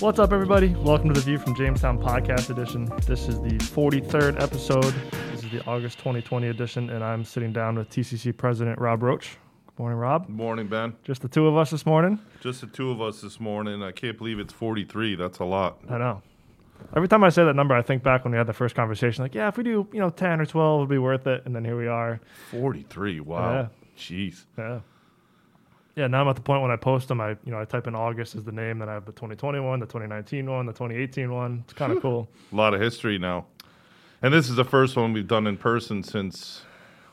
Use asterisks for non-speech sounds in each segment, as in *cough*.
What's up, everybody? Welcome to the View from Jamestown podcast edition. This is the 43rd episode. This is the August 2020 edition, and I'm sitting down with TCC President Robb Roach. Good morning, Robb. Good morning, Ben. Just the two of us this morning. Just the two of us this morning. I can't believe it's 43. That's a lot. I know. Every time I say that number, I think back when we had the first conversation. Like, yeah, if we do, you know, 10 or 12, it'll be worth it. And then here we are. 43. Wow. Yeah. Jeez. Yeah. Yeah, now I'm at the point when I post them, I you know I type in August as the name, then I have the 2021, the 2019 one, the 2018 one. It's kind of cool. A lot of history now. And this is the first one we've done in person since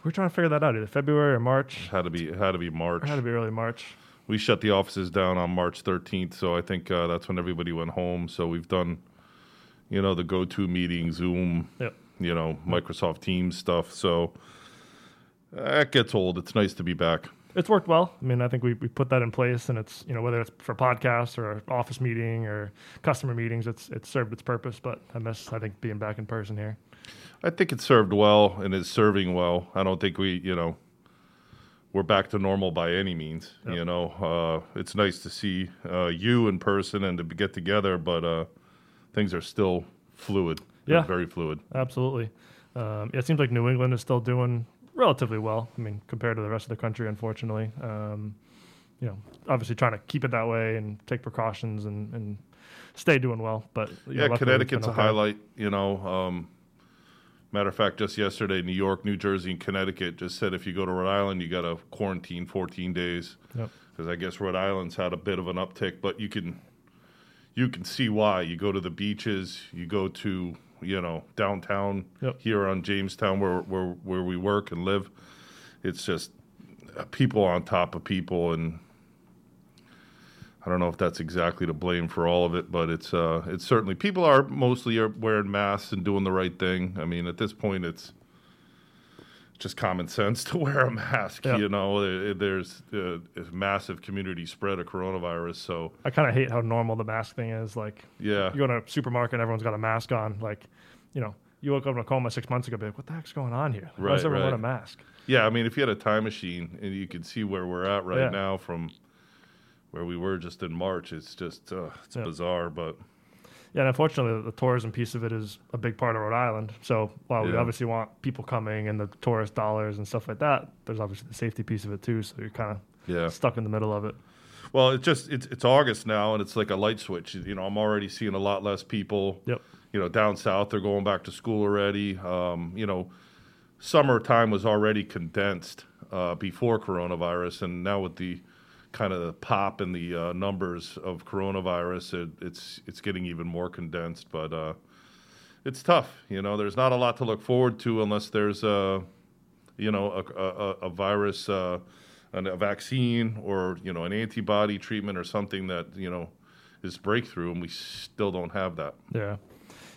We're trying to figure that out either February or March. it had to be it had to be March. It had to be early March. We shut the offices down on March 13th, so I think uh, that's when everybody went home. So we've done, you know, the go-to meeting, Zoom, Yep. you know, Microsoft Teams stuff. So it gets old. It's nice to be back. It's worked well. I mean, I think we, we put that in place, and it's you know whether it's for podcasts or office meeting or customer meetings, it's it's served its purpose. But I miss I think being back in person here. I think it served well and is serving well. I don't think we, you know, we're back to normal by any means. Yep. You know, uh, it's nice to see uh, you in person and to get together, but uh, things are still fluid. Yeah. very fluid. Absolutely. Um, yeah, it seems like New England is still doing relatively well. I mean, compared to the rest of the country, unfortunately. Um, you know, obviously trying to keep it that way and take precautions and, and stay doing well. But know, Yeah, it's Connecticut's a okay. highlight. You know, um, matter of fact, just yesterday, New York, New Jersey, and Connecticut just said if you go to Rhode Island, you got to quarantine 14 days. Yep. because I guess Rhode Island's had a bit of an uptick, but you can you can see why. You go to the beaches, you go to you know downtown Yep. here on Jamestown where where where we work and live. It's just uh, people on top of people, and I don't know if that's exactly to blame for all of it, but it's uh it's certainly people are mostly are wearing masks and doing the right thing. I mean, at this point, it's just common sense to *laughs* wear a mask. You know, there's uh, a massive community spread of coronavirus, so I kind of hate how normal the mask thing is. Like, yeah, you go to a supermarket, and everyone's got a mask on. Like, you know, you woke up in a coma six months ago, be like, what the heck's going on here? Like, Why does everyone right. wear a mask? yeah. I mean, if you had a time machine and you could see where we're at right Yeah. now from where we were just in March, it's just uh, it's bizarre, but Yeah, and unfortunately, the tourism piece of it is a big part of Rhode Island. So while we obviously want people coming and the tourist dollars and stuff like that, there's obviously the safety piece of it too. So you're kind of yeah. stuck in the middle of it. Well, it's just it's it's August now, and it's like a light switch. You know, I'm already seeing a lot less people. Yep. You know, down south they're going back to school already. Um, you know, summertime was already condensed uh, before coronavirus, and now with the kind of the pop in the uh, numbers of coronavirus, it, it's it's getting even more condensed. But uh, it's tough. You know, there's not a lot to look forward to unless there's a you know a, a, a virus. Uh, a vaccine or you know an antibody treatment or something that you know is breakthrough, and we still don't have that. Yeah.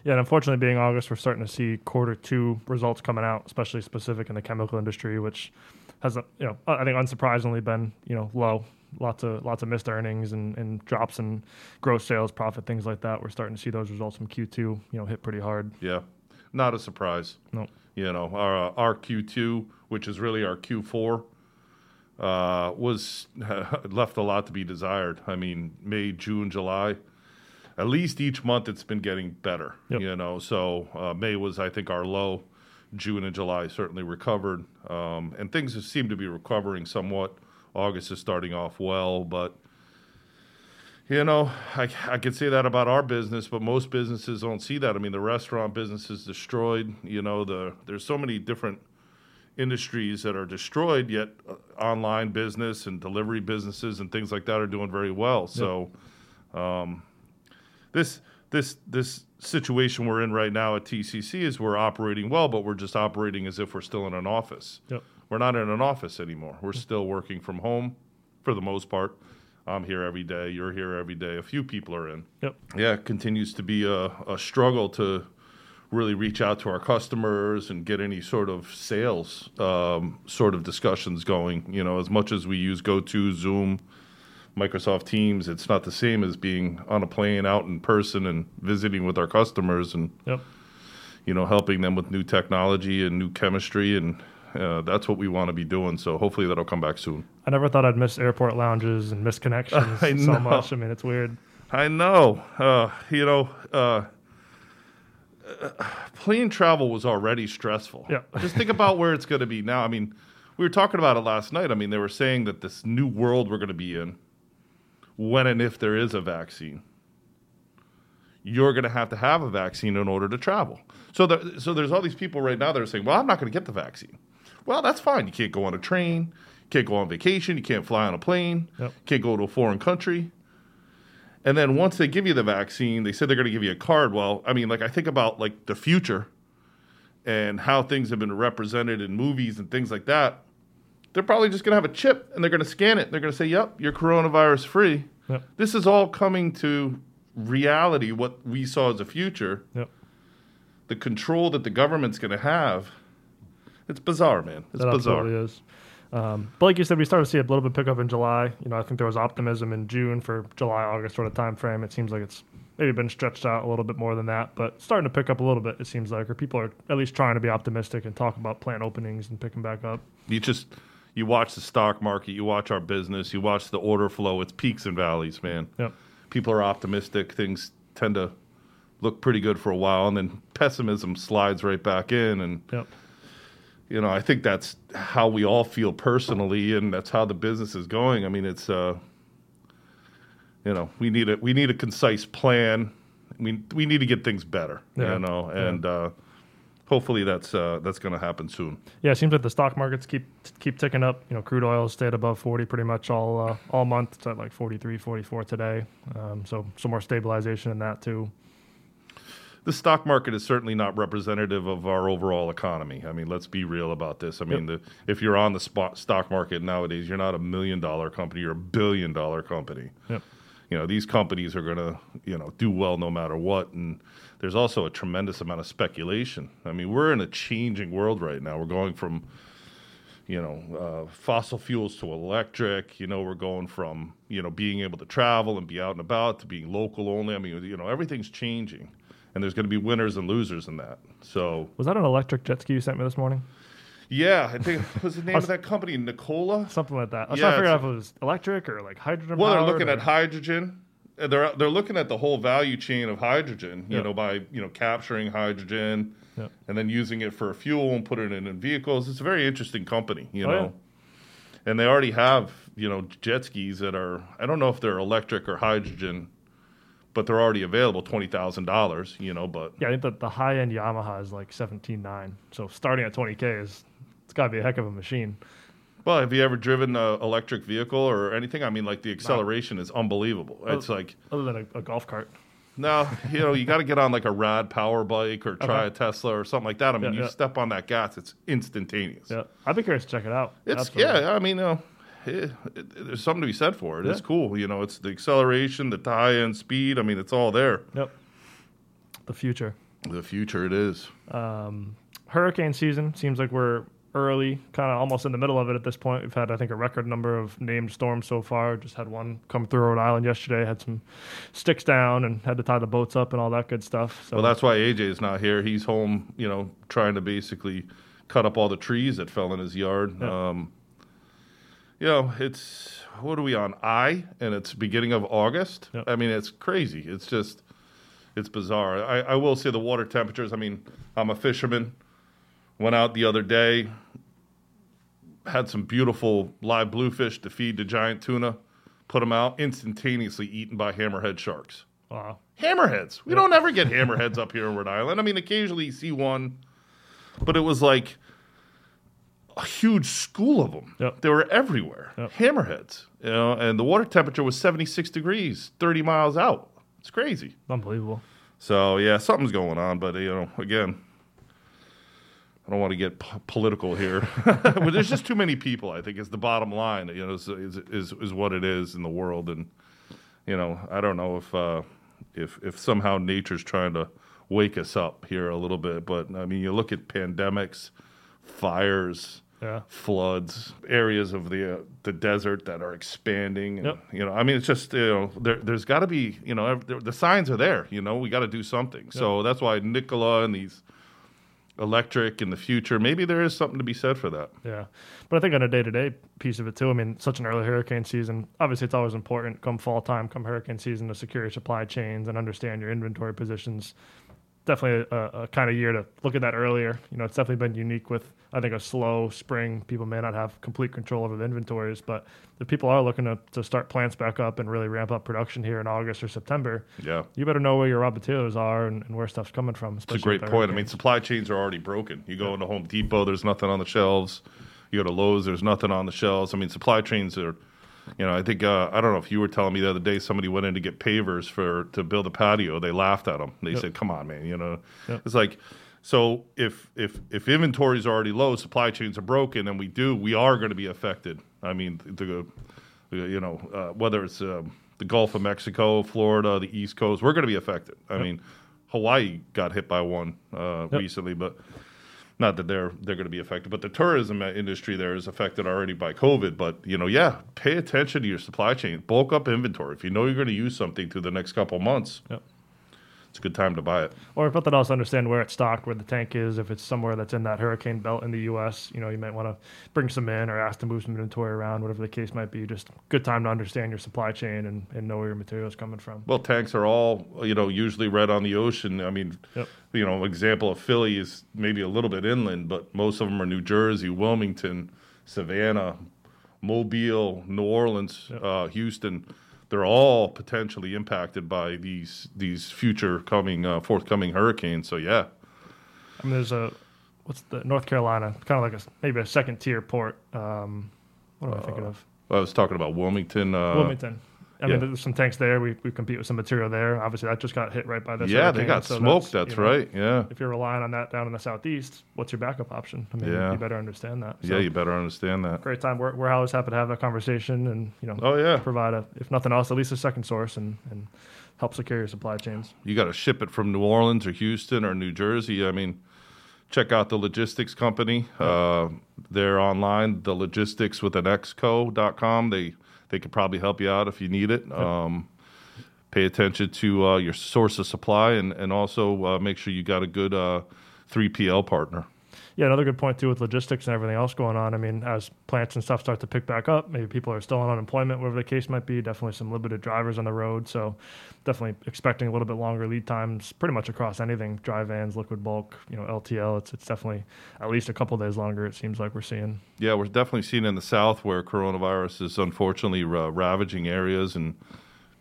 Yeah, and unfortunately, being August, we're starting to see quarter two results coming out, especially specific in the chemical industry, which has, uh, you know, I think unsurprisingly been, you know, low. Lots of lots of missed earnings and, and drops in gross sales profit, things like that. We're starting to see those results from Q2, you know, hit pretty hard. Yeah, not a surprise. No. You know, our uh, our Q2, which is really our Q4, uh, was *laughs* left a lot to be desired. I mean, May, June, July. At least each month it's been getting better. Yep. You know, so uh, May was I think our low. June and July certainly recovered, um, and things seem to be recovering somewhat. August is starting off well, but you know, I, I could say that about our business, but most businesses don't see that. I mean, the restaurant business is destroyed. You know, the there's so many different industries that are destroyed, yet uh, online business and delivery businesses and things like that are doing very well. So, um, this this this situation we're in right now at TCC is we're operating well, but we're just operating as if we're still in an office. Yep. We're not in an office anymore. We're still working from home for the most part. I'm here every day. You're here every day. A few people are in. Yep. Yeah, it continues to be a, a struggle to really reach out to our customers and get any sort of sales um, sort of discussions going. You know, as much as we use GoTo, Zoom, Microsoft Teams, it's not the same as being on a plane out in person and visiting with our customers and Yep. you know helping them with new technology and new chemistry and uh, that's what we want to be doing. So hopefully that'll come back soon. I never thought I'd miss airport lounges and miss connections *laughs* I so know. much. I mean, it's weird. I know. Uh, you know, uh, uh, plane travel was already stressful. Yeah. *laughs* Just think about where it's going to be now. I mean, we were talking about it last night. I mean, they were saying that this new world we're going to be in, when and if there is a vaccine, you're going to have to have a vaccine in order to travel. So, the, so there's all these people right now that are saying, "Well, I'm not going to get the vaccine." Well, that's fine. You can't go on a train, you can't go on vacation, you can't fly on a plane, Yep. can't go to a foreign country. And then once they give you the vaccine, they said they're going to give you a card. Well, I mean, like I think about like the future and how things have been represented in movies and things like that. They're probably just going to have a chip and they're going to scan it. They're going to say, "Yep, you're coronavirus free." Yep. This is all coming to reality. What we saw as a future, Yep. the control that the government's going to have. It's bizarre, man. It's That bizarre. absolutely is. Um, but like you said, we started to see a little bit pick up in July. You know, I think there was optimism in June for July, August sort of time frame. It seems like it's maybe been stretched out a little bit more than that, but starting to pick up a little bit. It seems like, or people are at least trying to be optimistic and talk about plant openings and picking back up. You just you watch the stock market, you watch our business, you watch the order flow. It's peaks and valleys, man. Yep. People are optimistic. Things tend to look pretty good for a while, and then pessimism slides right back in. And Yep. You know, I think that's how we all feel personally, and that's how the business is going. I mean, it's uh, you know, we need a we need a concise plan. We we need to get things better, Yeah. you know, Yeah. and uh, hopefully that's uh, that's going to happen soon. Yeah, it seems like the stock markets keep keep ticking up. You know, crude oil stayed above 40 pretty much all uh, all month. It's at like 43, 44 today. Um, so some more stabilization in that too. The stock market is certainly not representative of our overall economy. I mean, let's be real about this. I mean, the, if you're on the spot stock market nowadays, you're not a million dollar company, you're a billion dollar company. Yep. You know, these companies are going to, you know, do well no matter what. And there's also a tremendous amount of speculation. I mean, we're in a changing world right now. We're going from, you know, uh, fossil fuels to electric. You know, we're going from, you know, being able to travel and be out and about to being local only. I mean, you know, everything's changing. And there's going to be winners and losers in that. So, Was that an electric jet ski you sent me this morning? yeah, I think, what's the *laughs* name of that company? Nikola? Something like that. I was Yeah, trying to figure out if it was electric or like hydrogen. Well, they're looking or- at hydrogen. Uh, They're they're looking at the whole value chain of hydrogen. You Yeah. know, by you know capturing hydrogen Yeah. and then using it for fuel and putting it in vehicles. It's a very interesting company. You Oh, know, yeah. and they already have you know jet skis that are I don't know if they're electric or hydrogen, but they're already available twenty thousand dollars. You know, but Yeah, I think that the high end Yamaha is like seventeen nine. So starting at twenty k is it's got to be a heck of a machine. well, have you ever driven an electric vehicle or anything? I mean, like the acceleration is unbelievable. It's like Other than a, a golf cart. No, you know, you got to get on like a rad power bike or try Okay. a Tesla or something like that. I mean, Yeah, you yeah. step on that gas, it's instantaneous. Yeah, I'd be curious to check it out. It's Absolutely. yeah, I mean, uh, it, there's something to be said for it. It's cool, you know. It's the acceleration, the high end speed. I mean, it's all there. Yep. The future. The future, it is. Um, hurricane season seems like we're early, kind of almost in the middle of it at this point. We've had, I think, a record number of named storms so far. Just had one come through Rhode Island yesterday. Had some sticks down and had to tie the boats up and all that good stuff. So Well, that's why AJ is not here. He's home, you know, trying to basically cut up all the trees that fell in his yard. Yeah. Um, you know, it's what are we on I, and it's beginning of August. Yep. I mean, it's crazy. It's just, it's bizarre. I, I will say the water temperatures. I mean, I'm a fisherman. Went out the other day, had some beautiful live bluefish to feed the giant tuna. Put them out, instantaneously eaten by hammerhead sharks wow. hammerheads. We don't ever get hammerheads up here in Rhode Island. I mean, occasionally you see one, but it was like a huge school of them. Yep. They were everywhere. Yep. Hammerheads, you know, and the water temperature was 76 degrees, 30 miles out. It's crazy. Unbelievable. So, yeah, something's going on, but, you know, again, I don't want to get p- political here, *laughs* but there's just too many people. I think is the bottom line. You know, is, is is is what it is in the world, and you know, I don't know if uh, if if somehow nature's trying to wake us up here a little bit. But I mean, you look at pandemics, fires, Yeah. floods, areas of the uh, the desert that are expanding. And, Yep. You know, I mean, it's just you know, there, there's got to be you know, ev- the, signs are there. You know, we got to do something. So that's why Nikola and these electric in the future. Maybe there is something to be said for that. Yeah. But I think on a day to day piece of it too, I mean, such an early hurricane season, obviously it's always important come fall time, come hurricane season to secure your supply chains and understand your inventory positions definitely a, a, kind of year to look at that earlier. You know, it's definitely been unique with I think a slow spring. People may not have complete control over the inventories, but if people are looking to, to start plants back up and really ramp up production here in August or September, yeah, you better know where your raw materials are and, and where stuff's coming from. It's a great point. I mean, supply chains are already broken. You go yeah. into Home Depot, there's nothing on the shelves. You go to Lowe's, there's nothing on the shelves. I mean, supply chains are you know, I think uh, I don't know if you were telling me the other day somebody went in to get pavers for to build a patio. They laughed at them. They yep. said, "Come on, man!" You know, yep. it's like so if if if inventory is already low, supply chains are broken, and we do, we are going to be affected. I mean, the, you know, uh, whether it's um, the Gulf of Mexico, Florida, the East Coast, we're going to be affected. I yep. mean, Hawaii got hit by one uh, recently, but not that they're they're going to be affected, but the tourism industry there is affected already by COVID. But you know, yeah, pay attention to your supply chain, bulk up inventory. If you know you're going to use something through the next couple months, yep it's a good time to buy it. Or if nothing else, understand where it's stocked, where the tank is. If it's somewhere that's in that hurricane belt in the U.S., you know, you might want to bring some in or ask to move some inventory around, whatever the case might be. Just good time to understand your supply chain and, and know where your material is coming from. Well, tanks are all, you know, usually right on the ocean. I mean, yep. you know, example of Philly is maybe a little bit inland, but most of them are New Jersey, Wilmington, Savannah, Mobile, New Orleans, yep. uh, Houston they're all potentially impacted by these these future coming uh, forthcoming hurricanes. So yeah, I mean, there's a what's the North Carolina kind of like a maybe a second tier port. Um, what am I thinking uh, of? I was talking about Wilmington. Uh, Wilmington. I yeah. mean, there's some tanks there. We, we compete with some material there. Obviously, that just got hit right by this. Yeah, hurricane. they got so smoked. That's, that's you know, right. Yeah. If you're relying on that down in the southeast, what's your backup option? I mean, yeah. you better understand that. So, yeah, you better understand that. Great time. We're, we're always happy to have that conversation and you know, oh yeah, provide a if nothing else, at least a second source and and help secure your supply chains. You got to ship it from New Orleans or Houston or New Jersey. I mean, check out the logistics company. Uh, they're online, the logistics with an xco.com. They they could probably help you out if you need it. Um, pay attention to uh, your source of supply and, and also uh, make sure you got a good uh, 3PL partner. Yeah, another good point too with logistics and everything else going on. I mean, as plants and stuff start to pick back up, maybe people are still on unemployment, whatever the case might be. Definitely some limited drivers on the road, so definitely expecting a little bit longer lead times, pretty much across anything: dry vans, liquid bulk, you know, LTL. It's it's definitely at least a couple days longer. It seems like we're seeing. Yeah, we're definitely seeing in the south where coronavirus is unfortunately uh, ravaging areas and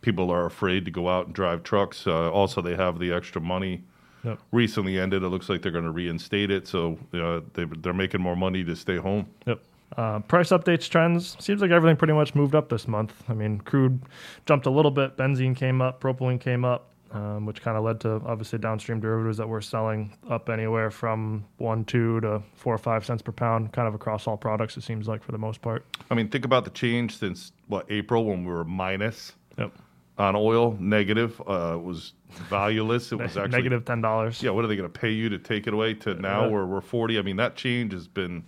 people are afraid to go out and drive trucks. Uh, also, they have the extra money Yep. Recently ended. It looks like they're going to reinstate it, so uh, they, they're making more money to stay home. Yep. Uh, price updates trends seems like everything pretty much moved up this month. I mean, crude jumped a little bit, benzene came up, propylene came up, um, which kind of led to obviously downstream derivatives that we're selling up anywhere from one two to four or five cents per pound, kind of across all products. It seems like for the most part. I mean, think about the change since what April when we were minus. Yep on oil negative uh, was valueless. It *laughs* was actually negative ten dollars. Yeah, what are they going to pay you to take it away? To now yeah. where we're forty. I mean, that change has been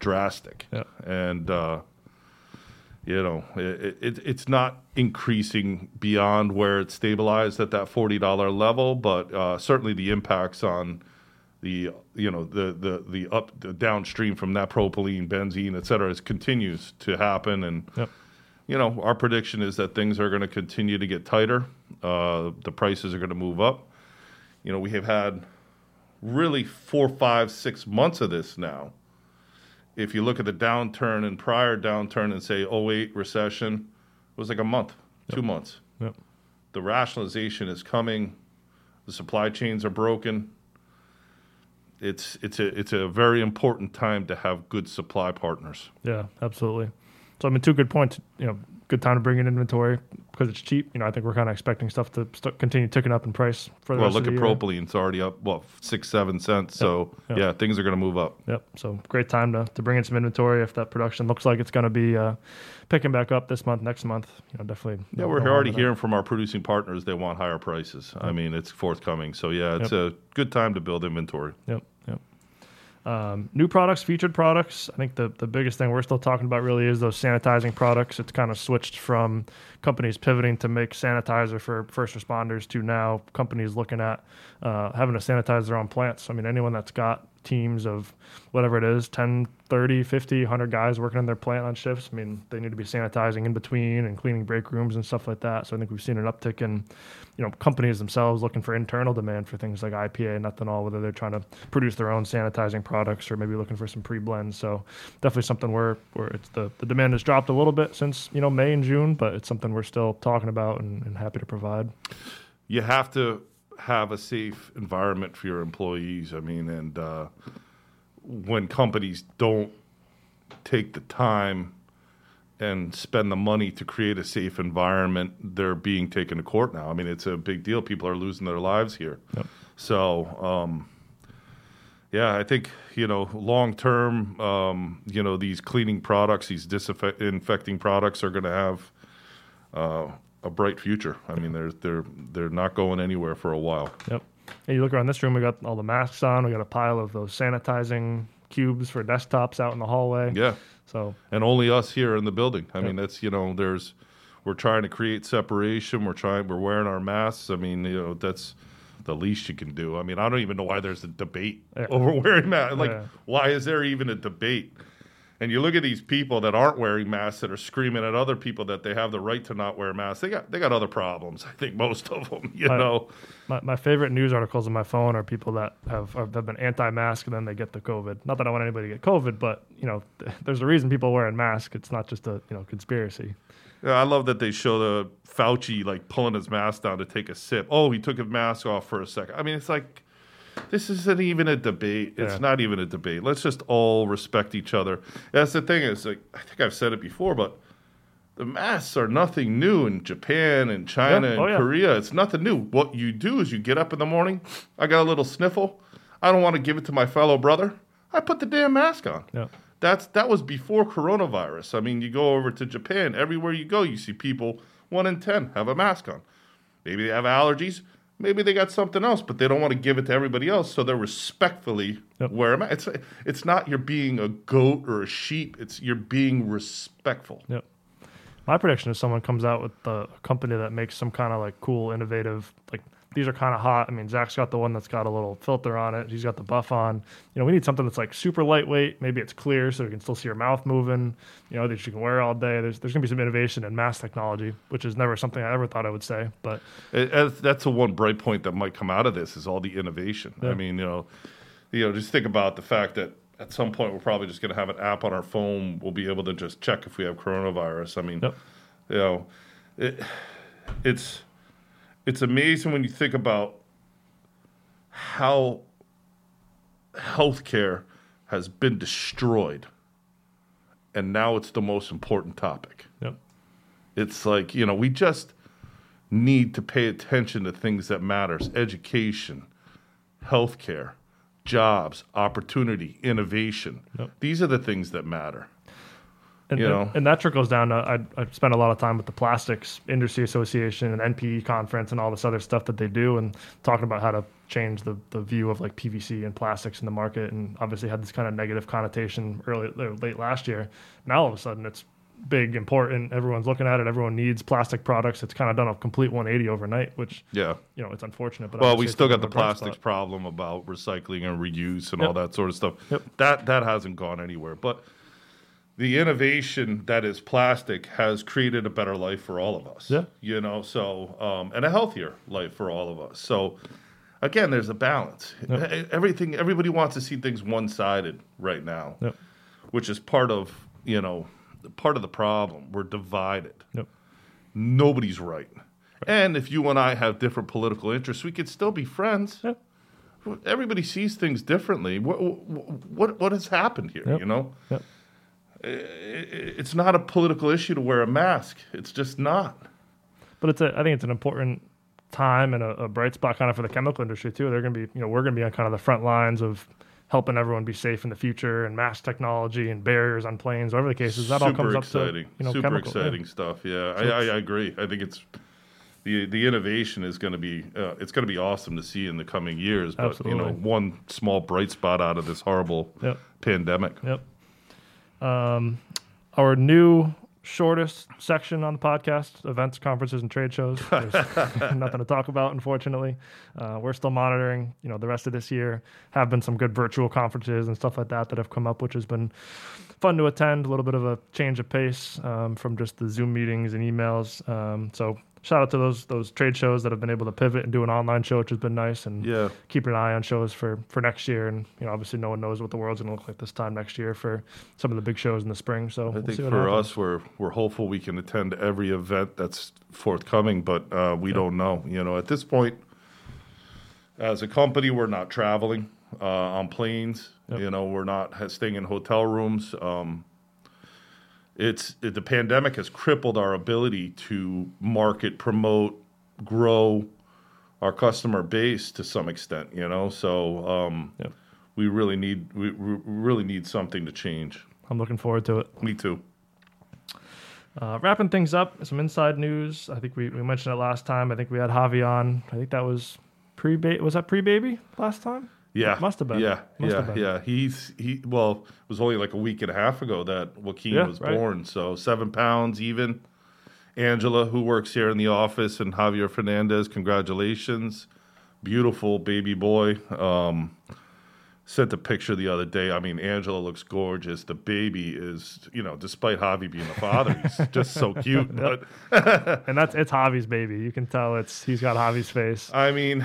drastic, yeah. and uh, you know it, it, it's not increasing beyond where it's stabilized at that forty dollar level, but uh, certainly the impacts on the you know the the the up the downstream from that propylene, benzene, et cetera, is continues to happen and. Yep you know, our prediction is that things are going to continue to get tighter. Uh, the prices are going to move up. You know, we have had really four, five, six months of this now. If you look at the downturn and prior downturn and say 08 recession, it was like a month, yep. two months. Yep. The rationalization is coming. The supply chains are broken. It's it's a it's a very important time to have good supply partners. Yeah, absolutely. So I mean, two good points. You know, good time to bring in inventory because it's cheap. You know, I think we're kind of expecting stuff to st- continue ticking up in price for the well, rest look of at the propylene; it's already up what six, seven cents. Yep. So yep. yeah, things are going to move up. Yep. So great time to, to bring in some inventory if that production looks like it's going to be uh, picking back up this month, next month. You know, definitely. Yeah, we're already hearing from our producing partners they want higher prices. Yep. I mean, it's forthcoming. So yeah, it's a good time to build inventory. Yep. Um, new products, featured products. I think the, the biggest thing we're still talking about really is those sanitizing products. It's kind of switched from companies pivoting to make sanitizer for first responders to now companies looking at uh, having to sanitize their own plants. I mean, anyone that's got teams of whatever it is 10 30 50 100 guys working in their plant on shifts. I mean they need to be sanitizing in between and cleaning break rooms and stuff like that. So i think we've seen an uptick in you know companies themselves looking for internal demand for things like ipa and ethanol whether they're trying to produce their own sanitizing products or maybe looking for some pre-blends. So definitely something where where it's the, the demand has dropped a little bit since you know may and june but it's something we're still talking about and, and happy to provide. You have to have a safe environment for your employees. I mean, and uh, when companies don't take the time and spend the money to create a safe environment, they're being taken to court now. I mean, it's a big deal. People are losing their lives here. Yep. So, um, yeah, I think you know, long term, um, you know, these cleaning products, these disinfecting products, are going to have. Uh, a bright future. I mean, they're they're they're not going anywhere for a while. Yep. And you look around this room, we got all the masks on. We got a pile of those sanitizing cubes for desktops out in the hallway. Yeah. So and only us here in the building. I yep. mean, that's you know, there's we're trying to create separation. We're trying. We're wearing our masks. I mean, you know, that's the least you can do. I mean, I don't even know why there's a debate yeah. *laughs* over wearing masks. Like, yeah. why is there even a debate? And you look at these people that aren't wearing masks that are screaming at other people that they have the right to not wear masks. They got they got other problems. I think most of them, you my, know. My, my favorite news articles on my phone are people that have have been anti-mask and then they get the COVID. Not that I want anybody to get COVID, but you know, *laughs* there's a reason people wearing masks. It's not just a you know conspiracy. Yeah, I love that they show the Fauci like pulling his mask down to take a sip. Oh, he took his mask off for a second. I mean, it's like this isn't even a debate. It's yeah. not even a debate. Let's just all respect each other. That's the thing is, like, I think I've said it before, but the masks are nothing new in Japan and China yeah. oh, and yeah. Korea. It's nothing new. What you do is you get up in the morning. I got a little sniffle. I don't want to give it to my fellow brother. I put the damn mask on. Yeah. That's that was before coronavirus. I mean, you go over to Japan. Everywhere you go, you see people one in ten have a mask on. Maybe they have allergies. Maybe they got something else, but they don't want to give it to everybody else, so they're respectfully yep. wear them. It's it's not you're being a goat or a sheep. It's you're being respectful. Yep. My prediction is someone comes out with a company that makes some kind of like cool, innovative, like these are kind of hot. I mean, Zach's got the one that's got a little filter on it. He's got the buff on. You know, we need something that's like super lightweight. Maybe it's clear so we can still see your mouth moving. You know, that you can wear all day. There's there's gonna be some innovation in mask technology, which is never something I ever thought I would say. But it, that's the one bright point that might come out of this is all the innovation. Yeah. I mean, you know, you know, just think about the fact that at some point we're probably just going to have an app on our phone. We'll be able to just check if we have coronavirus. I mean, yep. you know, it, it's it's amazing when you think about how healthcare has been destroyed and now it's the most important topic. Yep. It's like, you know, we just need to pay attention to things that matters, education, healthcare, jobs, opportunity, innovation. Yep. These are the things that matter. And, you know, and that trickles down to I, I spent a lot of time with the Plastics Industry Association and NPE conference and all this other stuff that they do, and talking about how to change the, the view of like PVC and plastics in the market, and obviously had this kind of negative connotation early uh, late last year. Now all of a sudden it's big, important. Everyone's looking at it. Everyone needs plastic products. It's kind of done a complete 180 overnight, which yeah, you know, it's unfortunate. But well, we still got the plastics problem about recycling and reuse and yep. all that sort of stuff. Yep. That that hasn't gone anywhere, but the innovation that is plastic has created a better life for all of us. Yeah. You know, so, um, and a healthier life for all of us. So, again, there's a balance. Yep. Everything, everybody wants to see things one sided right now, yep. which is part of, you know, part of the problem. We're divided. Yep. Nobody's right. right. And if you and I have different political interests, we could still be friends. Yep. Everybody sees things differently. What, what, what has happened here, you know? It's not a political issue to wear a mask. It's just not. But it's a, I think it's an important time and a, a bright spot kind of for the chemical industry too. They're going to be, you know, we're going to be on kind of the front lines of helping everyone be safe in the future and mask technology and barriers on planes, whatever the case is. That Super all comes exciting. up to you know, super chemical, exciting yeah. stuff. Yeah, so I, I, I, agree. I think it's the the innovation is going to be uh, it's going to be awesome to see in the coming years. But Absolutely. you know, one small bright spot out of this horrible yep. pandemic. Yep. Um, our new shortest section on the podcast events, conferences, and trade shows. *laughs* There's nothing to talk about, unfortunately. Uh, we're still monitoring, you know, the rest of this year. Have been some good virtual conferences and stuff like that that have come up, which has been fun to attend. A little bit of a change of pace um, from just the Zoom meetings and emails. Um, so shout out to those those trade shows that have been able to pivot and do an online show, which has been nice, and Yeah. keeping an eye on shows for for next year. And you know, obviously, no one knows what the world's going to look like this time next year for some of the big shows in the spring. So I we'll think for happens. us, we're we're hopeful we can attend every event that's forthcoming, but uh, we don't know. You know, at this point, as a company, we're not traveling uh, on planes. Yep. You know, we're not staying in hotel rooms. Um, it's it, the pandemic has crippled our ability to market, promote, grow our customer base to some extent. You know, so um, we really need we, we really need something to change. I'm looking forward to it. Me too. Uh, wrapping things up, some inside news. I think we, we mentioned it last time. I think we had Javi on. I think that was pre was that pre baby last time? Yeah, Must have been. Yeah, Must yeah, been. yeah. He's he. Well, it was only like a week and a half ago that Joaquin Yeah, was right. born. So seven pounds even. Angela, who works here in the office, and Javier Fernandez, congratulations, beautiful baby boy. Um, sent a picture the other day. I mean, Angela looks gorgeous. The baby is, you know, despite Javi being the father, he's *laughs* just so cute. But And that's it's Javi's baby. You can tell it's he's got Javi's face. I mean,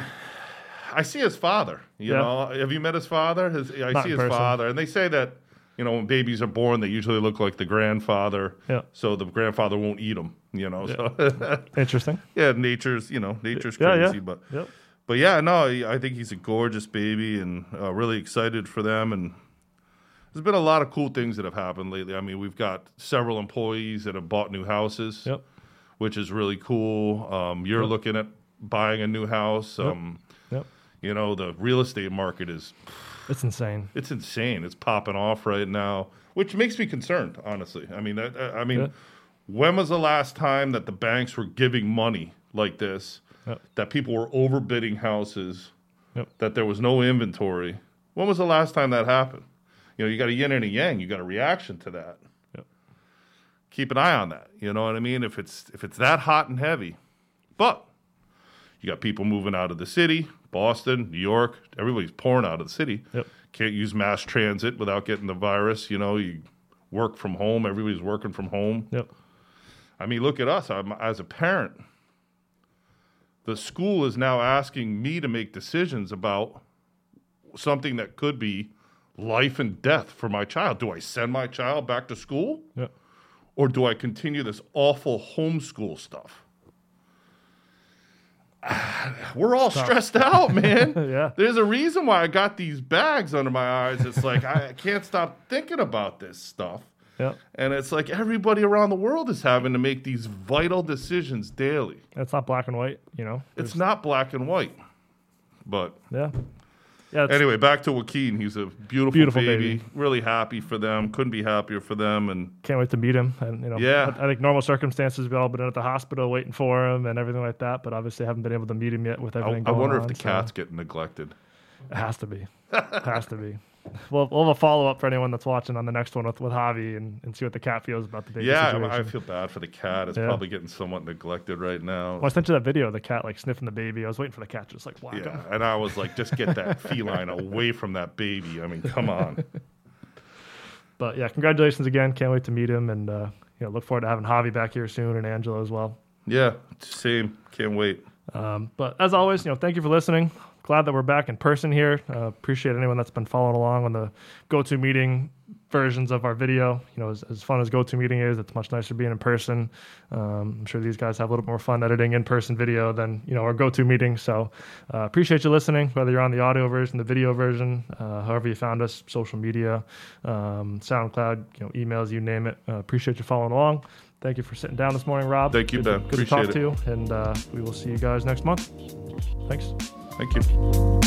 I see his father. You Yeah. know, have you met his father? His, I Not see his person. father, and they say that you know when babies are born, they usually look like the grandfather. Yeah. So the grandfather won't eat them. You know. So *laughs* Interesting. yeah, nature's you know nature's Yeah, crazy, yeah. but Yep. but yeah, no, I I think he's a gorgeous baby, and uh, really excited for them. And there's been a lot of cool things that have happened lately. I mean, we've got several employees that have bought new houses Yep. which is really cool. Um, you're Yep. looking at buying a new house. Um, Yep. You know, the real estate market is It's insane. it's insane. It's popping off right now, which makes me concerned. Honestly, I mean, that, I mean, Yeah. when was the last time that the banks were giving money like this? Yep. That people were overbidding houses. Yep. That there was no inventory. When was the last time that happened? You know, you got a yin and a yang. You got a reaction to that. Yep. Keep an eye on that. You know what I mean? If it's if it's that hot and heavy, but you got people moving out of the city, Boston, New York. Everybody's pouring out of the city. Yep. Can't use mass transit without getting the virus. You know, you work from home. Everybody's working from home. Yep. I mean, look at us. I'm, as a parent, the school is now asking me to make decisions about something that could be life and death for my child. Do I send my child back to school Yep. or do I continue this awful homeschool stuff? *sighs* We're all stressed out, man. *laughs* Yeah. There's a reason why I got these bags under my eyes. It's like I *laughs* can't stop thinking about this stuff. Yep. And it's like everybody around the world is having to make these vital decisions daily. It's not black and white. You know. It's not black and white. But Yeah. Yeah. Anyway, back to Joaquin. He's a beautiful, Beautiful baby. baby. Really happy for them. Couldn't be happier for them. And Can't wait to meet him. And you know, Yeah. I, I think normal circumstances we've all been at the hospital waiting for him and everything like that. But obviously haven't been able to meet him yet with I, everything. I going wonder if the so cat's getting neglected. It has to be. It has to be. *laughs* We'll, we'll have a follow up for anyone that's watching on the next one with, with Javi and, and see what the cat feels about the baby Yeah, situation. I, feel bad for the cat. It's Yeah. probably getting somewhat neglected right now. Well, I sent you that video of the cat like sniffing the baby. I was waiting for the cat to just like whack Yeah, him. and I was like, just get that feline away from that baby. I mean, come on. *laughs* But yeah, congratulations again. Can't wait to meet him and uh, you know look forward to having Javi back here soon and Angela as well. Yeah, same. Can't wait. Um, but as always, you know, thank you for listening. Glad that we're back in person here. Uh, appreciate anyone that's been following along on the GoToMeeting versions of our video. You know, as, as fun as GoToMeeting is, it's much nicer being in person. Um, I'm sure these guys have a little more fun editing in-person video than you know our GoToMeeting. So uh, appreciate you listening, whether you're on the audio version, the video version, uh, however you found us, social media, um, SoundCloud, you know, emails, you name it. Uh, appreciate you following along. Thank you for sitting down this morning, Robb. Thank you, Good to- Ben. Good to talk Appreciate to you, and uh, we will see you guys next month. Thanks. Thank you.